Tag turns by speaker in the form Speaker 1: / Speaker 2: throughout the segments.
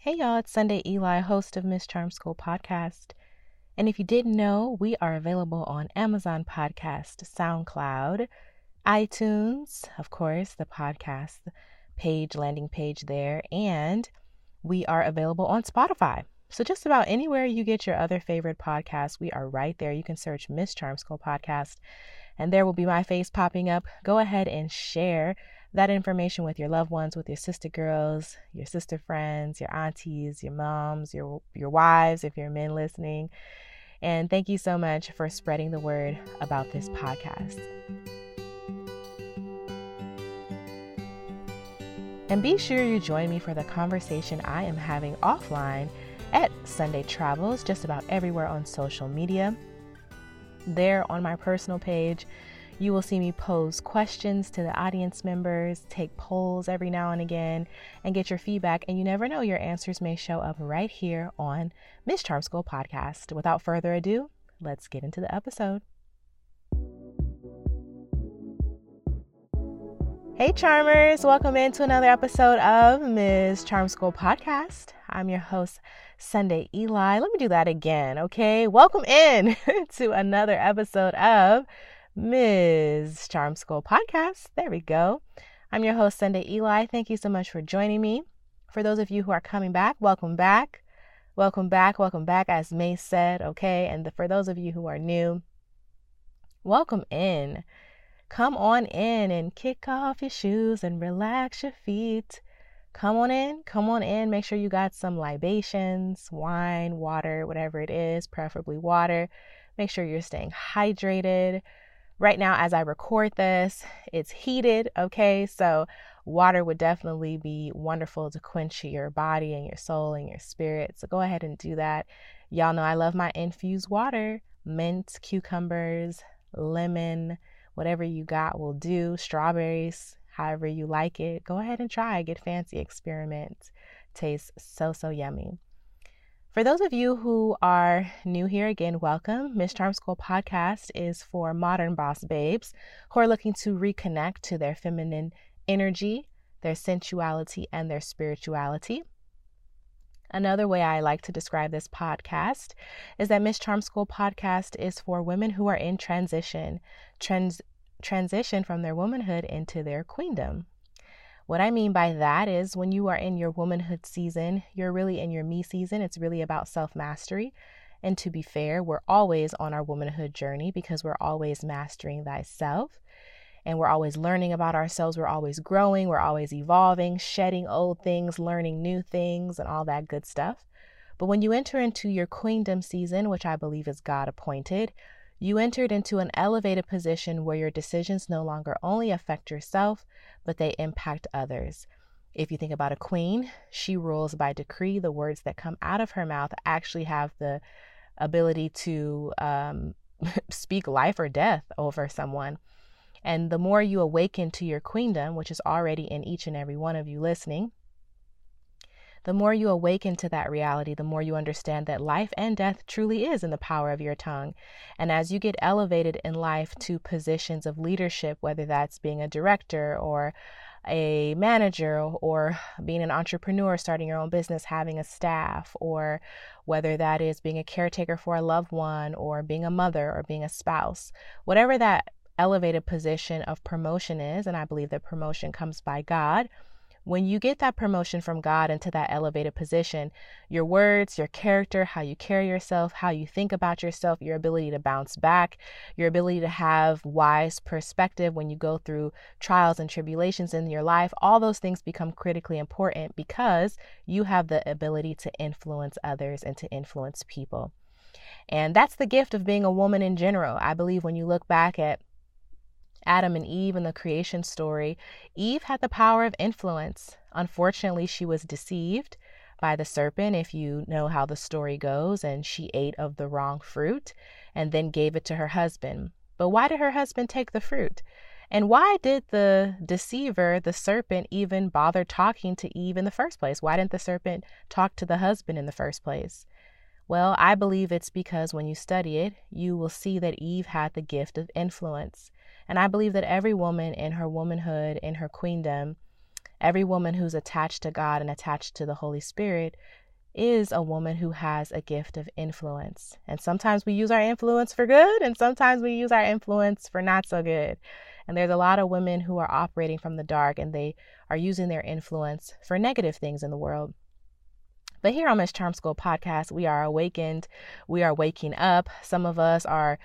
Speaker 1: Hey y'all, it's Sunday Eli, host of Miss Charm School podcast. And if you didn't know, we are available on Amazon Podcast, SoundCloud, iTunes, of course, the podcast page, landing page there, and we are available on Spotify. So just about anywhere you get your other favorite podcasts, we are right there. You can search Miss Charm School podcast, and there will be my face popping up. Go ahead and share that information with your loved ones, with your sister girls, your sister friends, your aunties, your moms, your your wives, if you're men listening. And thank you so much for spreading the word about this podcast. And be sure you join me for the conversation I am having offline at Sunday Travels, just about everywhere on social media. There on my personal page, you will see me pose questions to the audience members, take polls every now and again, and get your feedback. And you never know, your answers may show up right here on Miss Charm School podcast. Without further ado, let's get into the episode. Hey, Charmers, welcome into another episode of Miss Charm School podcast. I'm your host, Sunday Eli. Let me do that again, okay? Welcome in to another episode of Ms. Charm School podcast. There we go. I'm your host, Sunday Eli. Thank you so much for joining me. For those of you who are coming back, welcome back. Welcome back. Welcome back, as May said, okay? And for those of you who are new, welcome in. Come on in and kick off your shoes and relax your feet. Come on in, come on in. Make sure you got some libations, wine, water, whatever it is, preferably water. Make sure you're staying hydrated. Right now, as I record this, it's heated, okay? So, water would definitely be wonderful to quench your body and your soul and your spirit. So, go ahead and do that. Y'all know I love my infused water mint, cucumbers, lemon, whatever you got will do, strawberries, however you like it. Go ahead and try, get fancy, experiment. Tastes so, so yummy. For those of you who are new here, again, welcome. Miss Charm School podcast is for modern boss babes who are looking to reconnect to their feminine energy, their sensuality, and their spirituality. Another way I like to describe this podcast is that Miss Charm School podcast is for women who are in transition, trans- transition from their womanhood into their queendom. What I mean by that is when you are in your womanhood season, you're really in your me season. It's really about self mastery. And to be fair, we're always on our womanhood journey because we're always mastering thyself and we're always learning about ourselves. We're always growing, we're always evolving, shedding old things, learning new things, and all that good stuff. But when you enter into your queendom season, which I believe is God appointed, you entered into an elevated position where your decisions no longer only affect yourself, but they impact others. If you think about a queen, she rules by decree. The words that come out of her mouth actually have the ability to um, speak life or death over someone. And the more you awaken to your queendom, which is already in each and every one of you listening, the more you awaken to that reality, the more you understand that life and death truly is in the power of your tongue. And as you get elevated in life to positions of leadership, whether that's being a director or a manager or being an entrepreneur, starting your own business, having a staff, or whether that is being a caretaker for a loved one, or being a mother, or being a spouse, whatever that elevated position of promotion is, and I believe that promotion comes by God when you get that promotion from God into that elevated position, your words, your character, how you carry yourself, how you think about yourself, your ability to bounce back, your ability to have wise perspective when you go through trials and tribulations in your life, all those things become critically important because you have the ability to influence others and to influence people. And that's the gift of being a woman in general. I believe when you look back at Adam and Eve in the creation story, Eve had the power of influence. Unfortunately, she was deceived by the serpent, if you know how the story goes, and she ate of the wrong fruit and then gave it to her husband. But why did her husband take the fruit? And why did the deceiver, the serpent, even bother talking to Eve in the first place? Why didn't the serpent talk to the husband in the first place? Well, I believe it's because when you study it, you will see that Eve had the gift of influence. And I believe that every woman in her womanhood, in her queendom, Every woman who's attached to God and attached to the Holy Spirit is a woman who has a gift of influence. And sometimes we use our influence for good, and sometimes we use our influence for not so good. And there's a lot of women who are operating from the dark and they are using their influence for negative things in the world. But here on Miss Charm School podcast, we are awakened. We are waking up. Some of us are,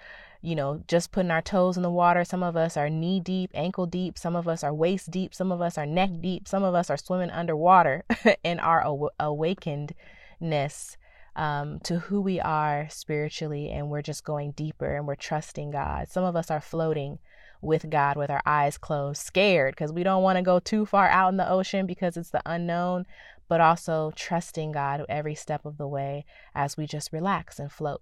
Speaker 1: you know, just putting our toes in the water. Some of us are knee deep, ankle deep. Some of us are waist deep. Some of us are neck deep. Some of us are swimming underwater in our aw- awakenedness um, to who we are spiritually. And we're just going deeper and we're trusting God. Some of us are floating with God with our eyes closed, scared because we don't want to go too far out in the ocean because it's the unknown but also trusting God every step of the way as we just relax and float.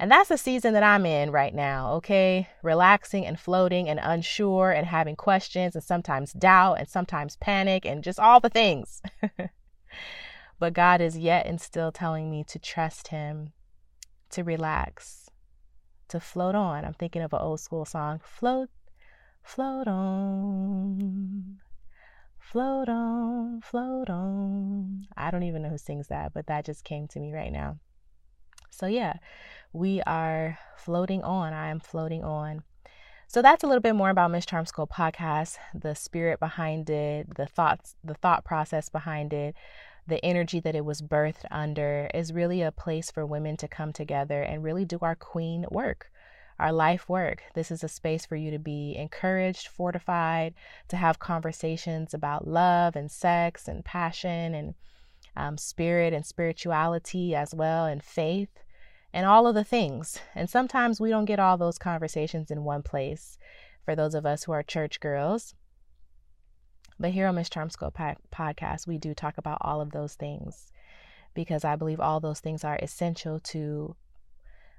Speaker 1: And that's the season that I'm in right now, okay? Relaxing and floating and unsure and having questions and sometimes doubt and sometimes panic and just all the things. but God is yet and still telling me to trust Him, to relax, to float on. I'm thinking of an old school song Float, float on, Float on, float on. I don't even know who sings that, but that just came to me right now. So, yeah, we are floating on. I am floating on. So that's a little bit more about Miss Charm School podcast, the spirit behind it, the thoughts, the thought process behind it, the energy that it was birthed under is really a place for women to come together and really do our queen work our life work. This is a space for you to be encouraged, fortified, to have conversations about love and sex and passion and um, spirit and spirituality as well, and faith and all of the things. And sometimes we don't get all those conversations in one place for those of us who are church girls. But here on Miss Charm School podcast, we do talk about all of those things because I believe all those things are essential to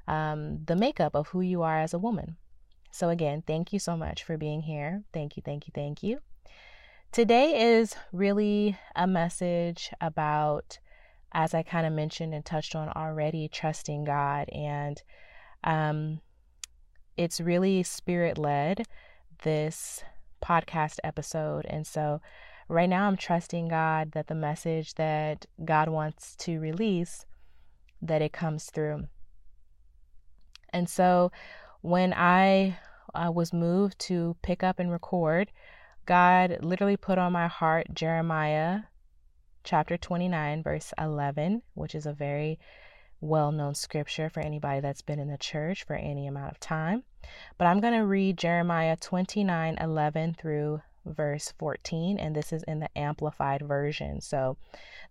Speaker 1: um, the makeup of who you are as a woman. So, again, thank you so much for being here. Thank you, thank you, thank you. Today is really a message about, as I kind of mentioned and touched on already, trusting God. And um, it's really spirit led, this podcast episode. And so, right now, I'm trusting God that the message that God wants to release, that it comes through. And so when I uh, was moved to pick up and record, God literally put on my heart Jeremiah chapter 29, verse 11, which is a very well known scripture for anybody that's been in the church for any amount of time. But I'm going to read Jeremiah 29 11 through verse 14, and this is in the Amplified Version. So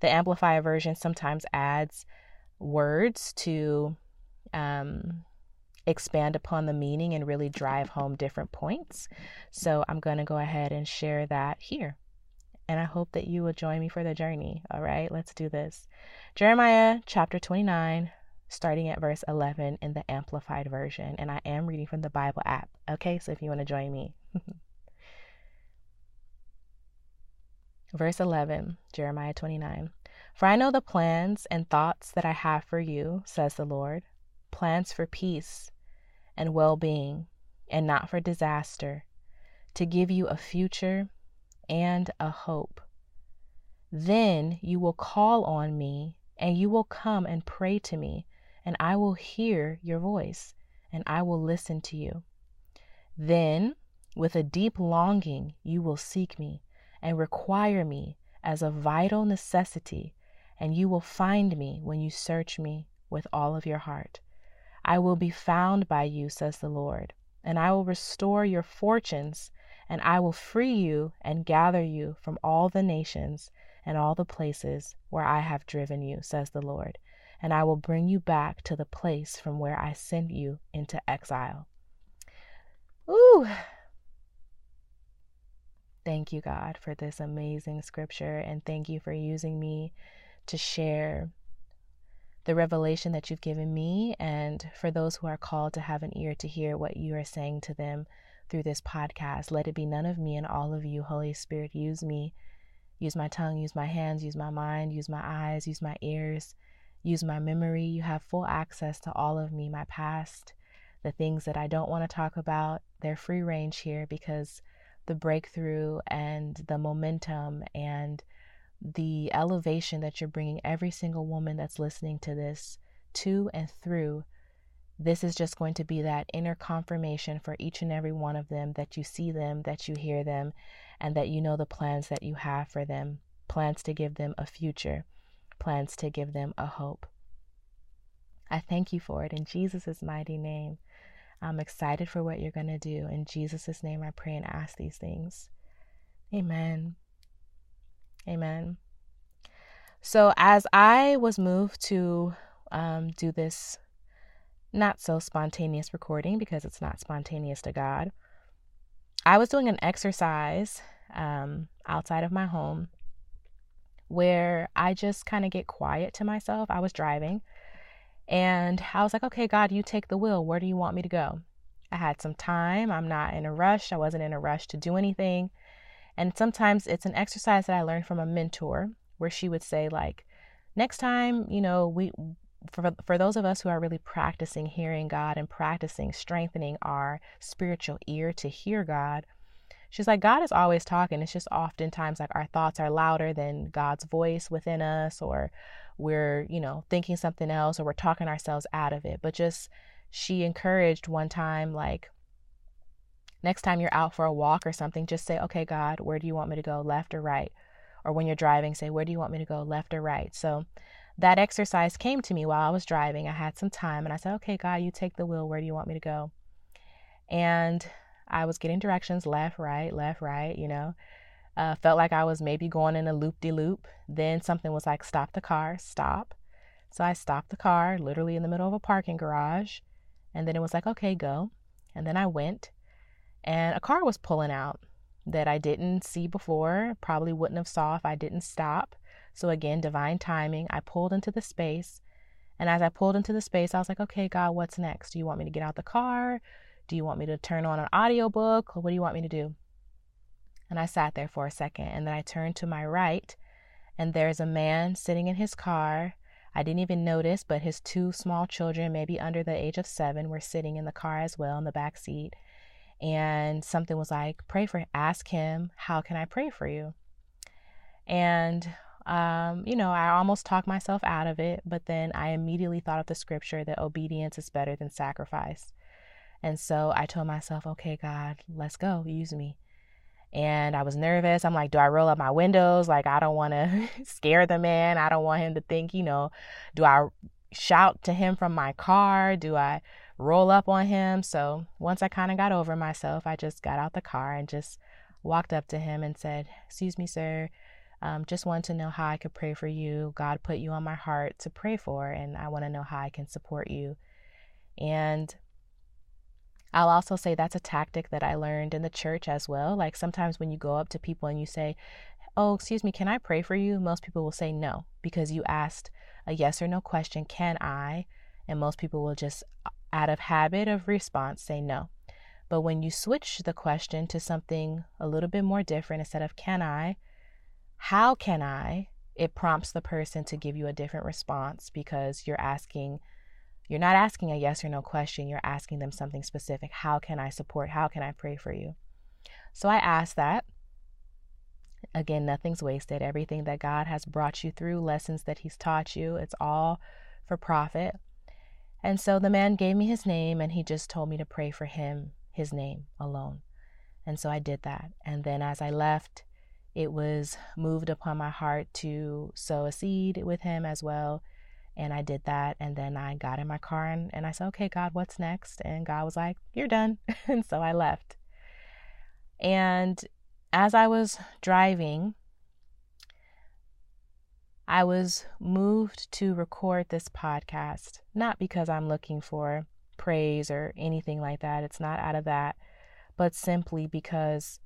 Speaker 1: the Amplified Version sometimes adds words to um, expand upon the meaning and really drive home different points. So I'm going to go ahead and share that here. And I hope that you will join me for the journey. All right, let's do this. Jeremiah chapter 29, starting at verse 11 in the Amplified Version. And I am reading from the Bible app. Okay, so if you want to join me. verse 11, Jeremiah 29. For I know the plans and thoughts that I have for you, says the Lord plans for peace and well being, and not for disaster, to give you a future and a hope. Then you will call on me, and you will come and pray to me, and I will hear your voice, and I will listen to you. Then, with a deep longing, you will seek me and require me as a vital necessity, and you will find me when you search me with all of your heart. I will be found by you, says the Lord, and I will restore your fortunes, and I will free you and gather you from all the nations and all the places where I have driven you, says the Lord, and I will bring you back to the place from where I sent you into exile. Ooh. Thank you, God, for this amazing scripture, and thank you for using me to share the revelation that you've given me, and for those who are called to have an ear to hear what you are saying to them through this podcast. Let it be none of me and all of you. Holy Spirit, use me. Use my tongue, use my hands, use my mind, use my eyes, use my ears, use my memory. You have full access to all of me, my past, the things that I don't want to talk about. They're free range here because the breakthrough and the momentum and the elevation that you're bringing every single woman that's listening to this to and through. This is just going to be that inner confirmation for each and every one of them that you see them, that you hear them, and that you know the plans that you have for them plans to give them a future, plans to give them a hope. I thank you for it in Jesus' mighty name. I'm excited for what you're going to do. In Jesus' name, I pray and ask these things. Amen. Amen. So, as I was moved to um, do this not so spontaneous recording because it's not spontaneous to God, I was doing an exercise um, outside of my home where I just kind of get quiet to myself. I was driving and I was like, okay, God, you take the wheel. Where do you want me to go? I had some time. I'm not in a rush. I wasn't in a rush to do anything. And sometimes it's an exercise that I learned from a mentor where she would say, like, next time, you know, we, for, for those of us who are really practicing hearing God and practicing strengthening our spiritual ear to hear God, she's like, God is always talking. It's just oftentimes like our thoughts are louder than God's voice within us, or we're, you know, thinking something else, or we're talking ourselves out of it. But just, she encouraged one time, like, Next time you're out for a walk or something, just say, okay, God, where do you want me to go, left or right? Or when you're driving, say, where do you want me to go, left or right? So that exercise came to me while I was driving. I had some time and I said, okay, God, you take the wheel. Where do you want me to go? And I was getting directions left, right, left, right, you know. Uh, felt like I was maybe going in a loop de loop. Then something was like, stop the car, stop. So I stopped the car literally in the middle of a parking garage. And then it was like, okay, go. And then I went and a car was pulling out that I didn't see before, probably wouldn't have saw if I didn't stop. So again, divine timing. I pulled into the space, and as I pulled into the space, I was like, "Okay, God, what's next? Do you want me to get out the car? Do you want me to turn on an audiobook? What do you want me to do?" And I sat there for a second, and then I turned to my right, and there's a man sitting in his car. I didn't even notice, but his two small children, maybe under the age of seven, were sitting in the car as well in the back seat and something was like, pray for, ask him, how can I pray for you? And, um, you know, I almost talked myself out of it, but then I immediately thought of the scripture that obedience is better than sacrifice. And so I told myself, okay, God, let's go, use me. And I was nervous. I'm like, do I roll up my windows? Like, I don't want to scare the man. I don't want him to think, you know, do I shout to him from my car? Do I roll up on him. So once I kind of got over myself, I just got out the car and just walked up to him and said, Excuse me, sir. Um, just wanted to know how I could pray for you. God put you on my heart to pray for, and I want to know how I can support you. And I'll also say that's a tactic that I learned in the church as well. Like sometimes when you go up to people and you say, Oh, excuse me, can I pray for you? Most people will say no because you asked a yes or no question, Can I? And most people will just out of habit of response, say no. But when you switch the question to something a little bit more different, instead of can I, how can I, it prompts the person to give you a different response because you're asking, you're not asking a yes or no question, you're asking them something specific. How can I support? How can I pray for you? So I asked that. Again, nothing's wasted. Everything that God has brought you through, lessons that He's taught you, it's all for profit. And so the man gave me his name and he just told me to pray for him, his name alone. And so I did that. And then as I left, it was moved upon my heart to sow a seed with him as well. And I did that. And then I got in my car and, and I said, okay, God, what's next? And God was like, you're done. and so I left. And as I was driving, I was moved to record this podcast, not because I'm looking for praise or anything like that. It's not out of that, but simply because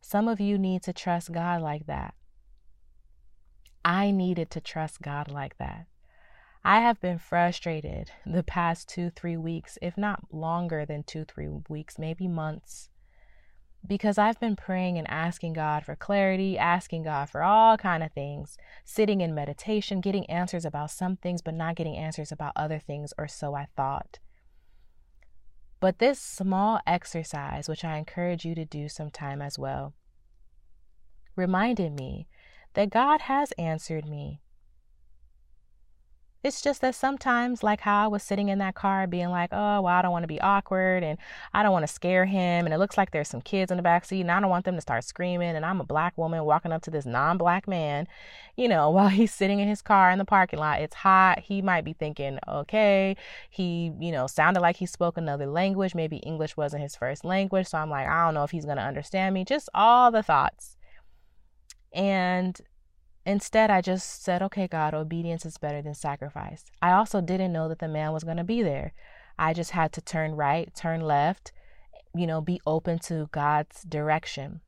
Speaker 1: some of you need to trust God like that. I needed to trust God like that. I have been frustrated the past two, three weeks, if not longer than two, three weeks, maybe months, because I've been praying and asking God for clarity, asking God for all kind of things, sitting in meditation, getting answers about some things but not getting answers about other things or so I thought. But this small exercise, which I encourage you to do sometime as well, reminded me that God has answered me it's just that sometimes, like how I was sitting in that car being like, oh, well, I don't want to be awkward and I don't want to scare him. And it looks like there's some kids in the back seat and I don't want them to start screaming. And I'm a black woman walking up to this non black man, you know, while he's sitting in his car in the parking lot. It's hot. He might be thinking, okay, he, you know, sounded like he spoke another language. Maybe English wasn't his first language. So I'm like, I don't know if he's going to understand me. Just all the thoughts. And Instead, I just said, okay, God, obedience is better than sacrifice. I also didn't know that the man was going to be there. I just had to turn right, turn left, you know, be open to God's direction.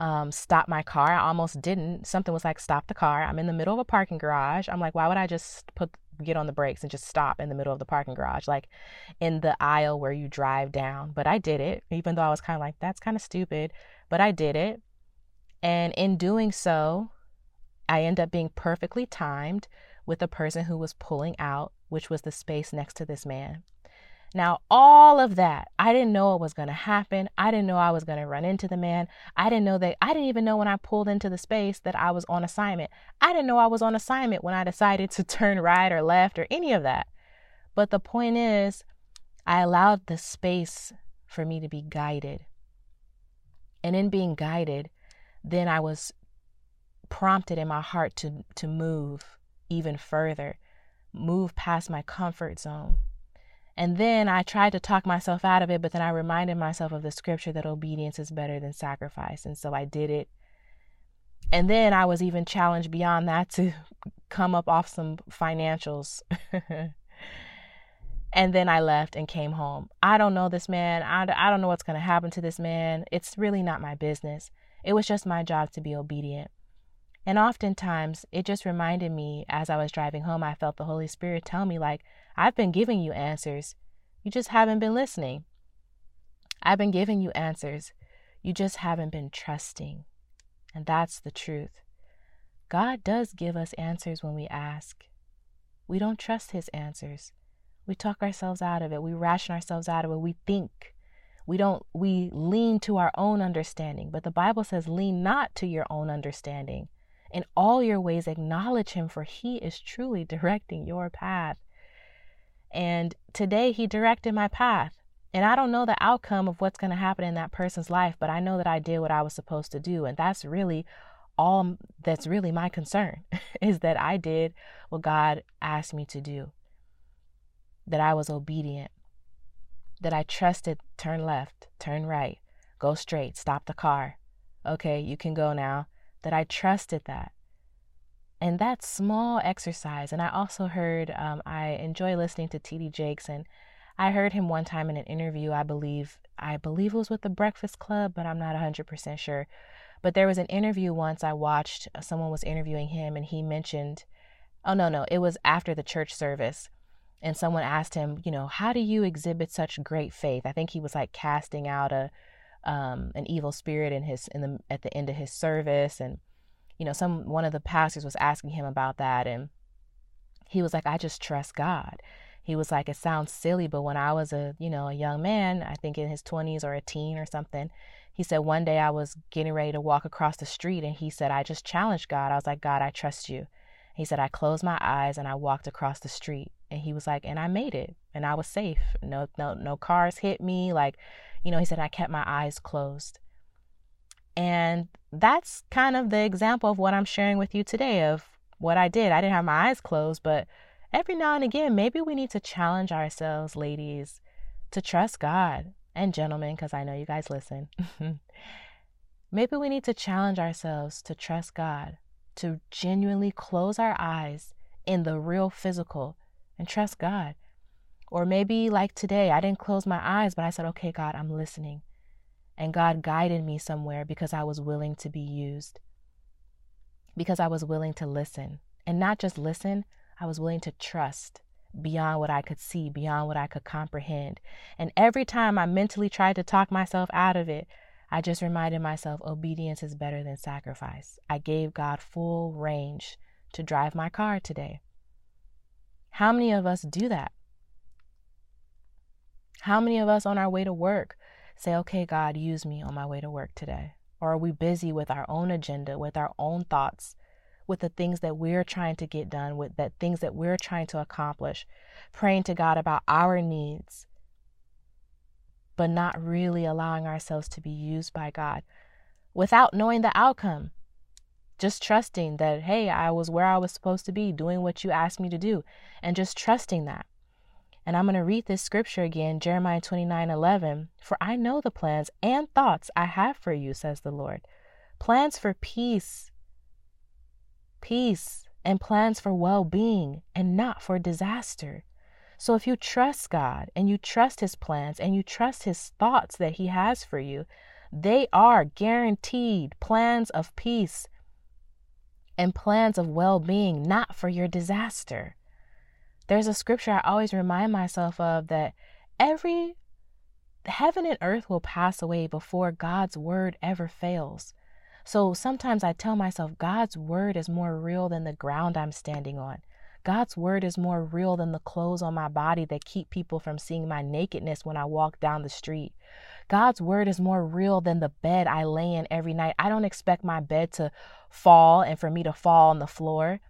Speaker 1: Um, stop my car. I almost didn't. Something was like, stop the car. I'm in the middle of a parking garage. I'm like, why would I just put get on the brakes and just stop in the middle of the parking garage, like in the aisle where you drive down? But I did it, even though I was kind of like, that's kind of stupid. But I did it. And in doing so, I end up being perfectly timed with the person who was pulling out, which was the space next to this man. Now, all of that, I didn't know it was going to happen. I didn't know I was going to run into the man. I didn't know that, I didn't even know when I pulled into the space that I was on assignment. I didn't know I was on assignment when I decided to turn right or left or any of that. But the point is, I allowed the space for me to be guided. And in being guided, then I was prompted in my heart to, to move even further, move past my comfort zone. And then I tried to talk myself out of it, but then I reminded myself of the scripture that obedience is better than sacrifice. And so I did it. And then I was even challenged beyond that to come up off some financials. and then I left and came home. I don't know this man. I, I don't know what's going to happen to this man. It's really not my business. It was just my job to be obedient. And oftentimes, it just reminded me as I was driving home, I felt the Holy Spirit tell me, like, I've been giving you answers. You just haven't been listening. I've been giving you answers. You just haven't been trusting. And that's the truth. God does give us answers when we ask. We don't trust His answers. We talk ourselves out of it. We ration ourselves out of it. We think. We don't, we lean to our own understanding. But the Bible says, lean not to your own understanding in all your ways, acknowledge Him, for He is truly directing your path. And today, He directed my path. And I don't know the outcome of what's going to happen in that person's life, but I know that I did what I was supposed to do. And that's really all that's really my concern is that I did what God asked me to do, that I was obedient, that I trusted turn left, turn right, go straight, stop the car. Okay, you can go now that I trusted that. And that small exercise, and I also heard, um, I enjoy listening to T.D. Jakes, and I heard him one time in an interview, I believe, I believe it was with the Breakfast Club, but I'm not 100% sure. But there was an interview once I watched, uh, someone was interviewing him, and he mentioned, oh, no, no, it was after the church service. And someone asked him, you know, how do you exhibit such great faith? I think he was like casting out a, um, an evil spirit in his in the at the end of his service, and you know, some one of the pastors was asking him about that, and he was like, "I just trust God." He was like, "It sounds silly, but when I was a you know a young man, I think in his twenties or a teen or something." He said one day I was getting ready to walk across the street and he said, I just challenged God. I was like, God, I trust you. He said, I closed my eyes and I walked across the street. And he was like, and I made it and I was safe. No, no, no cars hit me. Like, you know, he said, I kept my eyes closed. And that's kind of the example of what I'm sharing with you today of what I did. I didn't have my eyes closed, but every now and again, maybe we need to challenge ourselves, ladies, to trust God and gentlemen, because I know you guys listen. maybe we need to challenge ourselves to trust God, to genuinely close our eyes in the real physical and trust God. Or maybe, like today, I didn't close my eyes, but I said, okay, God, I'm listening. And God guided me somewhere because I was willing to be used, because I was willing to listen. And not just listen, I was willing to trust beyond what I could see, beyond what I could comprehend. And every time I mentally tried to talk myself out of it, I just reminded myself obedience is better than sacrifice. I gave God full range to drive my car today. How many of us do that? How many of us on our way to work say, okay, God, use me on my way to work today? Or are we busy with our own agenda, with our own thoughts, with the things that we're trying to get done, with the things that we're trying to accomplish, praying to God about our needs, but not really allowing ourselves to be used by God without knowing the outcome? Just trusting that, hey, I was where I was supposed to be, doing what you asked me to do, and just trusting that. And I'm going to read this scripture again, Jeremiah 29 11. For I know the plans and thoughts I have for you, says the Lord. Plans for peace, peace, and plans for well being, and not for disaster. So if you trust God and you trust His plans and you trust His thoughts that He has for you, they are guaranteed plans of peace and plans of well being, not for your disaster. There's a scripture I always remind myself of that every heaven and earth will pass away before God's word ever fails. So sometimes I tell myself God's word is more real than the ground I'm standing on. God's word is more real than the clothes on my body that keep people from seeing my nakedness when I walk down the street. God's word is more real than the bed I lay in every night. I don't expect my bed to fall and for me to fall on the floor.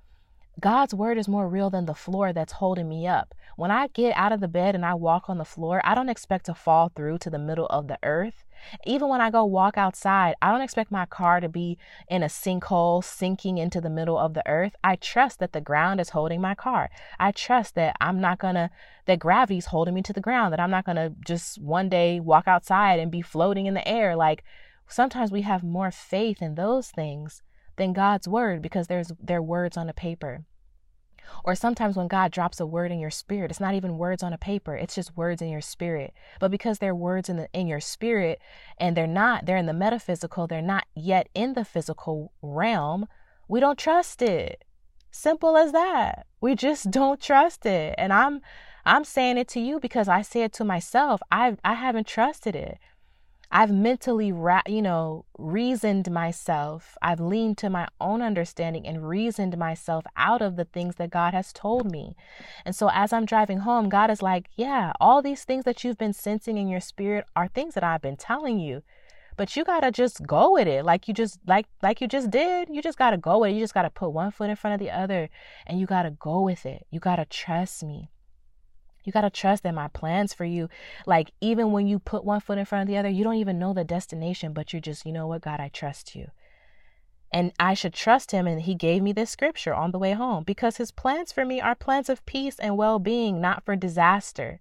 Speaker 1: God's word is more real than the floor that's holding me up. When I get out of the bed and I walk on the floor, I don't expect to fall through to the middle of the earth. Even when I go walk outside, I don't expect my car to be in a sinkhole sinking into the middle of the earth. I trust that the ground is holding my car. I trust that I'm not to, that gravity's holding me to the ground, that I'm not to just one day walk outside and be floating in the air. Like sometimes we have more faith in those things than God's word because there's their words on a paper. Or sometimes when God drops a word in your spirit, it's not even words on a paper, it's just words in your spirit. But because they're words in the in your spirit and they're not, they're in the metaphysical, they're not yet in the physical realm, we don't trust it. Simple as that. We just don't trust it. And I'm I'm saying it to you because I say it to myself. I I haven't trusted it. I've mentally, ra- you know, reasoned myself. I've leaned to my own understanding and reasoned myself out of the things that God has told me. And so as I'm driving home, God is like, yeah, all these things that you've been sensing in your spirit are things that I've been telling you. But you got to just go with it. Like you just like like you just did. You just got to go with it. You just got to put one foot in front of the other and you got to go with it. You got to trust me. You got to trust that my plans for you, like even when you put one foot in front of the other, you don't even know the destination, but you're just, you know what, God, I trust you. And I should trust him. And he gave me this scripture on the way home because his plans for me are plans of peace and well being, not for disaster.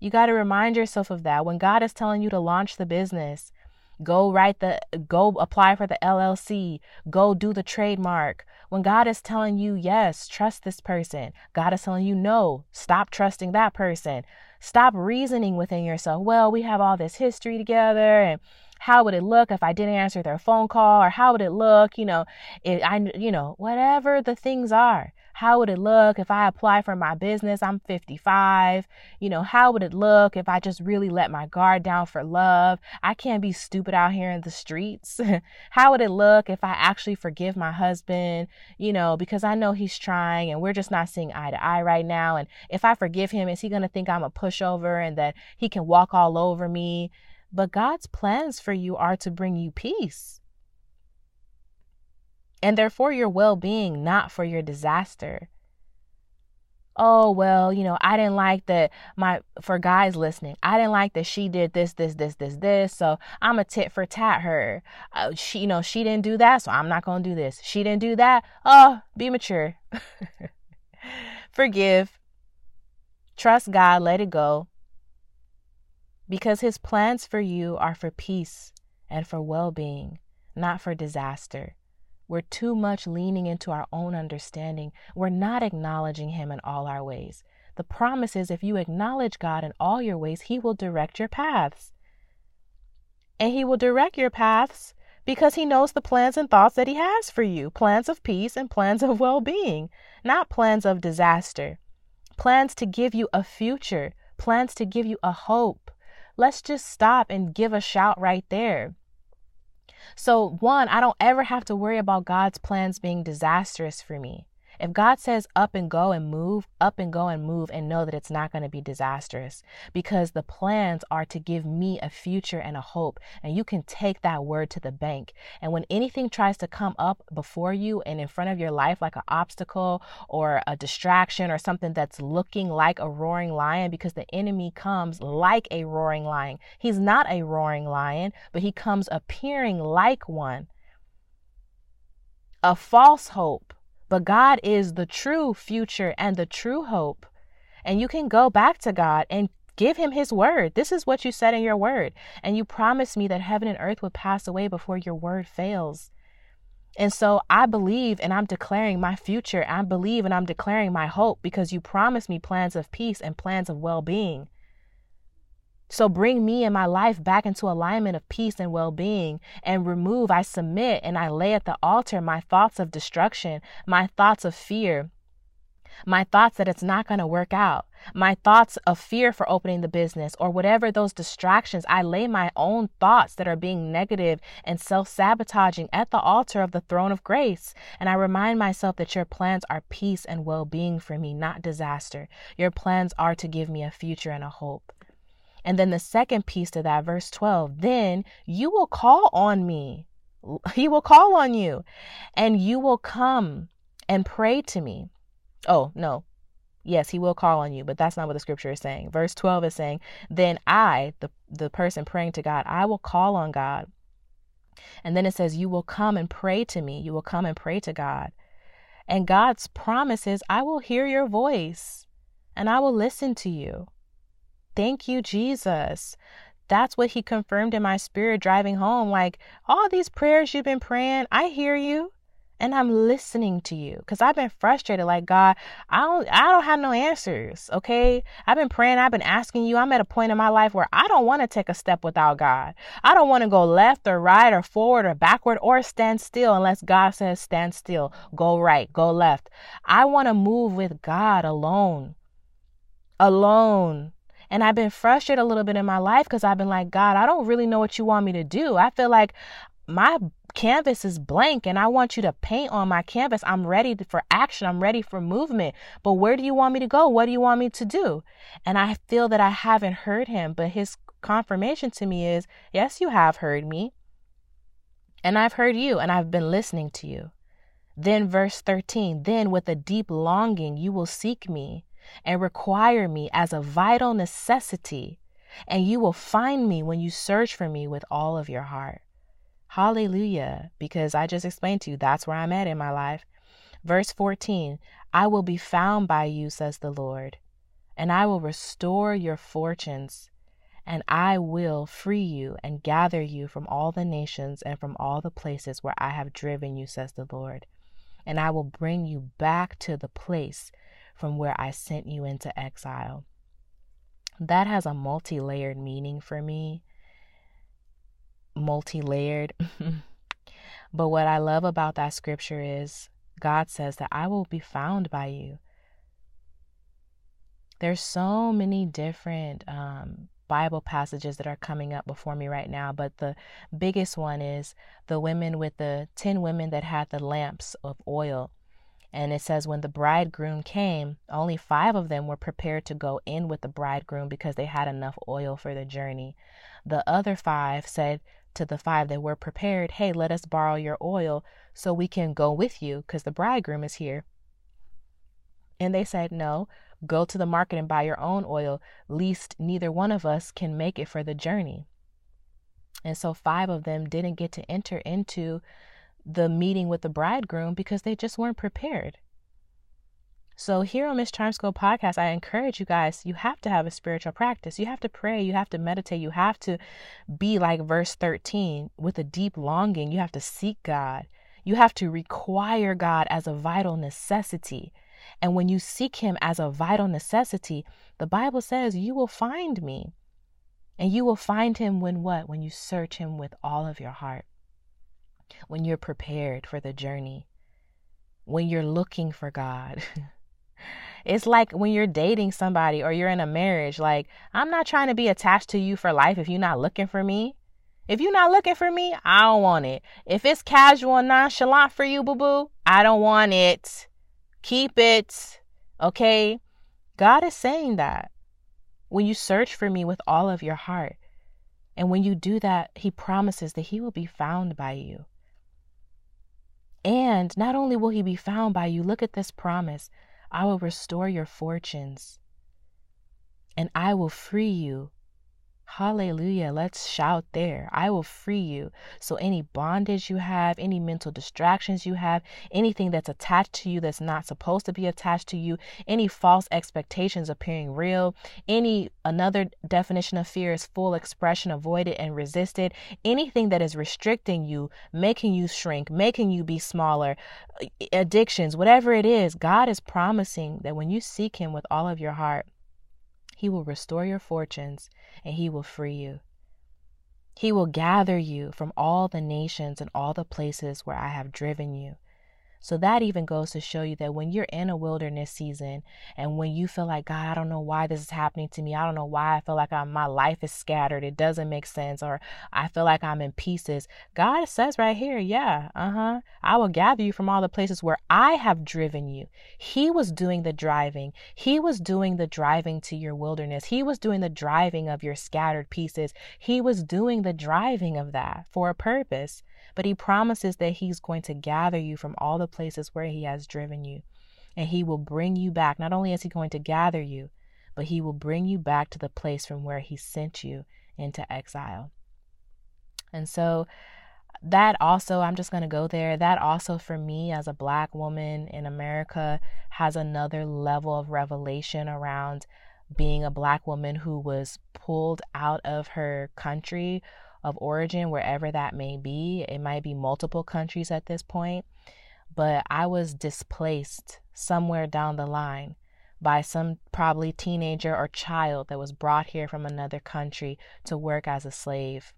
Speaker 1: You got to remind yourself of that. When God is telling you to launch the business, Go write the, go apply for the LLC. Go do the trademark. When God is telling you, yes, trust this person, God is telling you, no, stop trusting that person. Stop reasoning within yourself. Well, we have all this history together and how would it look if I didn't answer their phone call or how would it look, you know, if I, you know, whatever the things are. How would it look if I apply for my business? I'm 55. You know, how would it look if I just really let my guard down for love? I can't be stupid out here in the streets. how would it look if I actually forgive my husband? You know, because I know he's trying and we're just not seeing eye to eye right now. And if I forgive him, is he going to think I'm a pushover and that he can walk all over me? But God's plans for you are to bring you peace and they're for your well being, not for your disaster. Oh, well, you know, I didn't like that my, for guys listening, I didn't like that she did this, this, this, this, this. So I'm a tit for tat her. Uh, she, you know, she didn't do that. So I'm not going to do this. She didn't do that. Oh, be mature. Forgive. Trust God. Let it go. Because his plans for you are for peace and for well being, not for disaster. We're too much leaning into our own understanding. We're not acknowledging Him in all our ways. The promise is if you acknowledge God in all your ways, He will direct your paths. And He will direct your paths because He knows the plans and thoughts that He has for you plans of peace and plans of well being, not plans of disaster. Plans to give you a future, plans to give you a hope. Let's just stop and give a shout right there. So, one, I don't ever have to worry about God's plans being disastrous for me. If God says up and go and move, up and go and move, and know that it's not going to be disastrous because the plans are to give me a future and a hope. And you can take that word to the bank. And when anything tries to come up before you and in front of your life, like an obstacle or a distraction or something that's looking like a roaring lion, because the enemy comes like a roaring lion. He's not a roaring lion, but he comes appearing like one. A false hope but God is the true future and the true hope. And you can go back to God and give him his word. This is what you said in your word. And you promised me that heaven and earth would pass away before your word fails. And so I believe and I'm declaring my future. I believe and I'm declaring my hope because you promised me plans of peace and plans of well being. So bring me and my life back into alignment of peace and well being and remove, I submit and I lay at the altar my thoughts of destruction, my thoughts of fear, my thoughts that it's not going to work out, my thoughts of fear for opening the business, or whatever those distractions. I lay my own thoughts that are being negative and self sabotaging at the altar of the throne of grace. And I remind myself that your plans are peace and well being for me, not disaster. Your plans are to give me a future and a hope. And then the second piece to that, verse 12, then you will call on me. He will call on you and you will come and pray to me. Oh, no. Yes, he will call on you, but that's not what the scripture is saying. Verse 12 is saying, then I, the, the person praying to God, I will call on God. And then it says, you will come and pray to me. You will come and pray to God. And God's promise is, I will hear your voice and I will listen to you. Thank you, Jesus. That's what he confirmed in my spirit driving home. Like, all these prayers you've been praying, I hear you and I'm listening to you because I've been frustrated. Like God, I don't, I don't have no answers. Okay, I've been praying. I've been asking you. I'm at a point in my life where I don't want to take a step without God. I don't want to go left or right or forward or backward or stand still unless God says stand still. Go right. Go left. I want to move with God alone. Alone. And I've been frustrated a little bit in my life because I've been like, God, I don't really know what you want me to do. I feel like my canvas is blank and I want you to paint on my canvas. I'm ready for action. I'm ready for movement. But where do you want me to go? What do you want me to do? And I feel that I haven't heard him, but his confirmation to me is, yes, you have heard me. And I've heard you and I've been listening to you. Then verse 13, then with a deep longing you will seek me and require me as a vital necessity, and you will find me when you search for me with all of your heart. Hallelujah, because I just explained to you that's where I'm at in my life. Verse 14 I will be found by you, says the Lord, and I will restore your fortunes, and I will free you and gather you from all the nations and from all the places where I have driven you, says the Lord. And I will bring you back to the place from where I sent you into exile. That has a multi layered meaning for me. Multi layered. but what I love about that scripture is God says that I will be found by you. There's so many different um, Bible passages that are coming up before me right now, but the biggest one is the women with the 10 women that had the lamps of oil and it says, when the bridegroom came, only five of them were prepared to go in with the bridegroom because they had enough oil for the journey. The other five said to the five that were prepared, Hey, let us borrow your oil so we can go with you because the bridegroom is here. And they said, No, go to the market and buy your own oil, lest neither one of us can make it for the journey. And so five of them didn't get to enter into the meeting with the bridegroom because they just weren't prepared. So, here on Miss Charm School podcast, I encourage you guys, you have to have a spiritual practice. You have to pray. You have to meditate. You have to be like verse 13 with a deep longing. You have to seek God. You have to require God as a vital necessity. And when you seek Him as a vital necessity, the Bible says you will find me. And you will find Him when what? When you search Him with all of your heart when you're prepared for the journey, when you're looking for God. it's like when you're dating somebody or you're in a marriage, like, I'm not trying to be attached to you for life if you're not looking for me. If you're not looking for me, I don't want it. If it's casual and nonchalant for you, boo boo, I don't want it. Keep it. Okay? God is saying that. When you search for me with all of your heart, and when you do that, He promises that He will be found by you. And not only will He be found by you, look at this promise I will restore your fortunes, and I will free you Hallelujah. Let's shout there. I will free you. So, any bondage you have, any mental distractions you have, anything that's attached to you that's not supposed to be attached to you, any false expectations appearing real, any another definition of fear is full expression avoided and resisted, anything that is restricting you, making you shrink, making you be smaller, uh, addictions, whatever it is, God is promising that when you seek Him with all of your heart, he will restore your fortunes and He will free you. He will gather you from all the nations and all the places where I have driven you. So that even goes to show you that when you're in a wilderness season and when you feel like, God, I don't know why this is happening to me. I don't know why I feel like I'm, my life is scattered. It doesn't make sense. Or I feel like I'm in pieces. God says right here, yeah, uh huh. I will gather you from all the places where I have driven you. He was doing the driving. He was doing the driving to your wilderness. He was doing the driving of your scattered pieces. He was doing the driving of that for a purpose. But he promises that he's going to gather you from all the places where he has driven you. And he will bring you back. Not only is he going to gather you, but he will bring you back to the place from where he sent you into exile. And so that also, I'm just going to go there. That also, for me as a black woman in America, has another level of revelation around being a black woman who was pulled out of her country of origin, wherever that may be. It might be multiple countries at this point, but I was displaced somewhere down the line by some probably teenager or child that was brought here from another country to work as a slave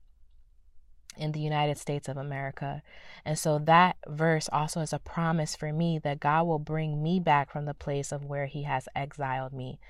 Speaker 1: in the United States of America. And so that verse also is a promise for me that God will bring me back from the place of where He has exiled me,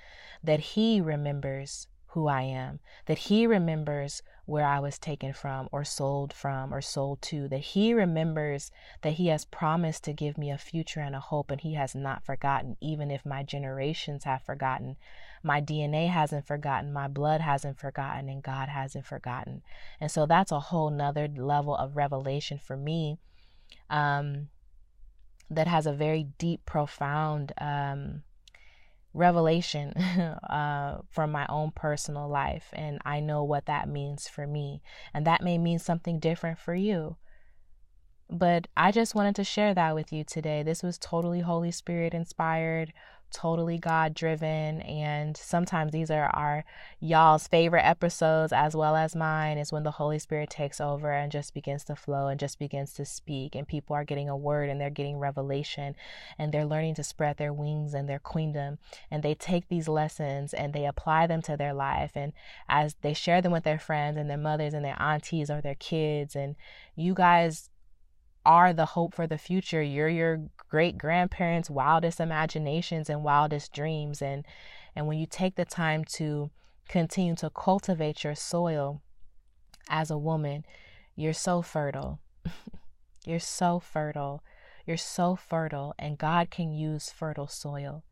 Speaker 1: that He remembers who I am, that He remembers where I was taken from, or sold from, or sold to, that He remembers that He has promised to give me a future and a hope, and He has not forgotten, even if my generations have forgotten. My DNA hasn't forgotten, my blood hasn't forgotten, and God hasn't forgotten. And so that's a whole nother level of revelation for me um, that has a very deep, profound. Um, revelation uh, from my own personal life. And I know what that means for me. And that may mean something different for you. But I just wanted to share that with you today. This was totally Holy Spirit inspired totally God driven. And sometimes these are our y'all's favorite episodes as well as mine is when the Holy Spirit takes over and just begins to flow and just begins to speak. And people are getting a word and they're getting revelation and they're learning to spread their wings and their queendom. And they take these lessons and they apply them to their life. And as they share them with their friends and their mothers and their aunties or their kids, and you guys are the hope for the future. You're your great grandparents' wildest imaginations and wildest dreams. And, and when you take the time to continue to cultivate your soil as a woman, you're so fertile. you're so fertile. You're so fertile, and God can use fertile soil,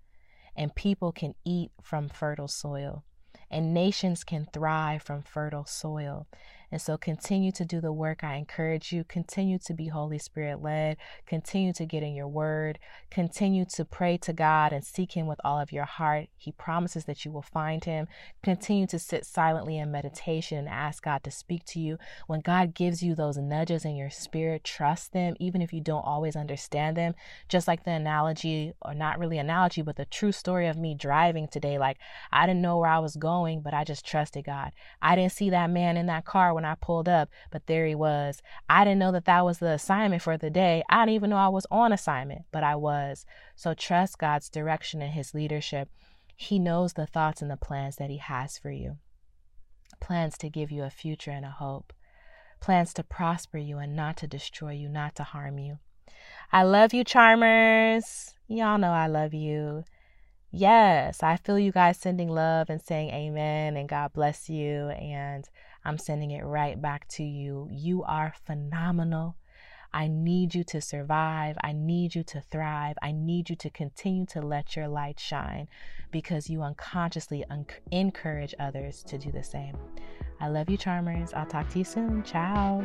Speaker 1: and people can eat from fertile soil, and nations can thrive from fertile soil. And so continue to do the work. I encourage you. Continue to be Holy Spirit led. Continue to get in your word. Continue to pray to God and seek Him with all of your heart. He promises that you will find Him. Continue to sit silently in meditation and ask God to speak to you. When God gives you those nudges in your spirit, trust them, even if you don't always understand them. Just like the analogy, or not really analogy, but the true story of me driving today. Like, I didn't know where I was going, but I just trusted God. I didn't see that man in that car when I pulled up, but there he was. I didn't know that that was the assignment for the day. I didn't even know I was on assignment, but I was. So trust God's direction and his leadership. He knows the thoughts and the plans that he has for you. Plans to give you a future and a hope. Plans to prosper you and not to destroy you, not to harm you. I love you, charmers. Y'all know I love you. Yes, I feel you guys sending love and saying amen and God bless you. And I'm sending it right back to you. You are phenomenal. I need you to survive. I need you to thrive. I need you to continue to let your light shine because you unconsciously un- encourage others to do the same. I love you, Charmers. I'll talk to you soon. Ciao.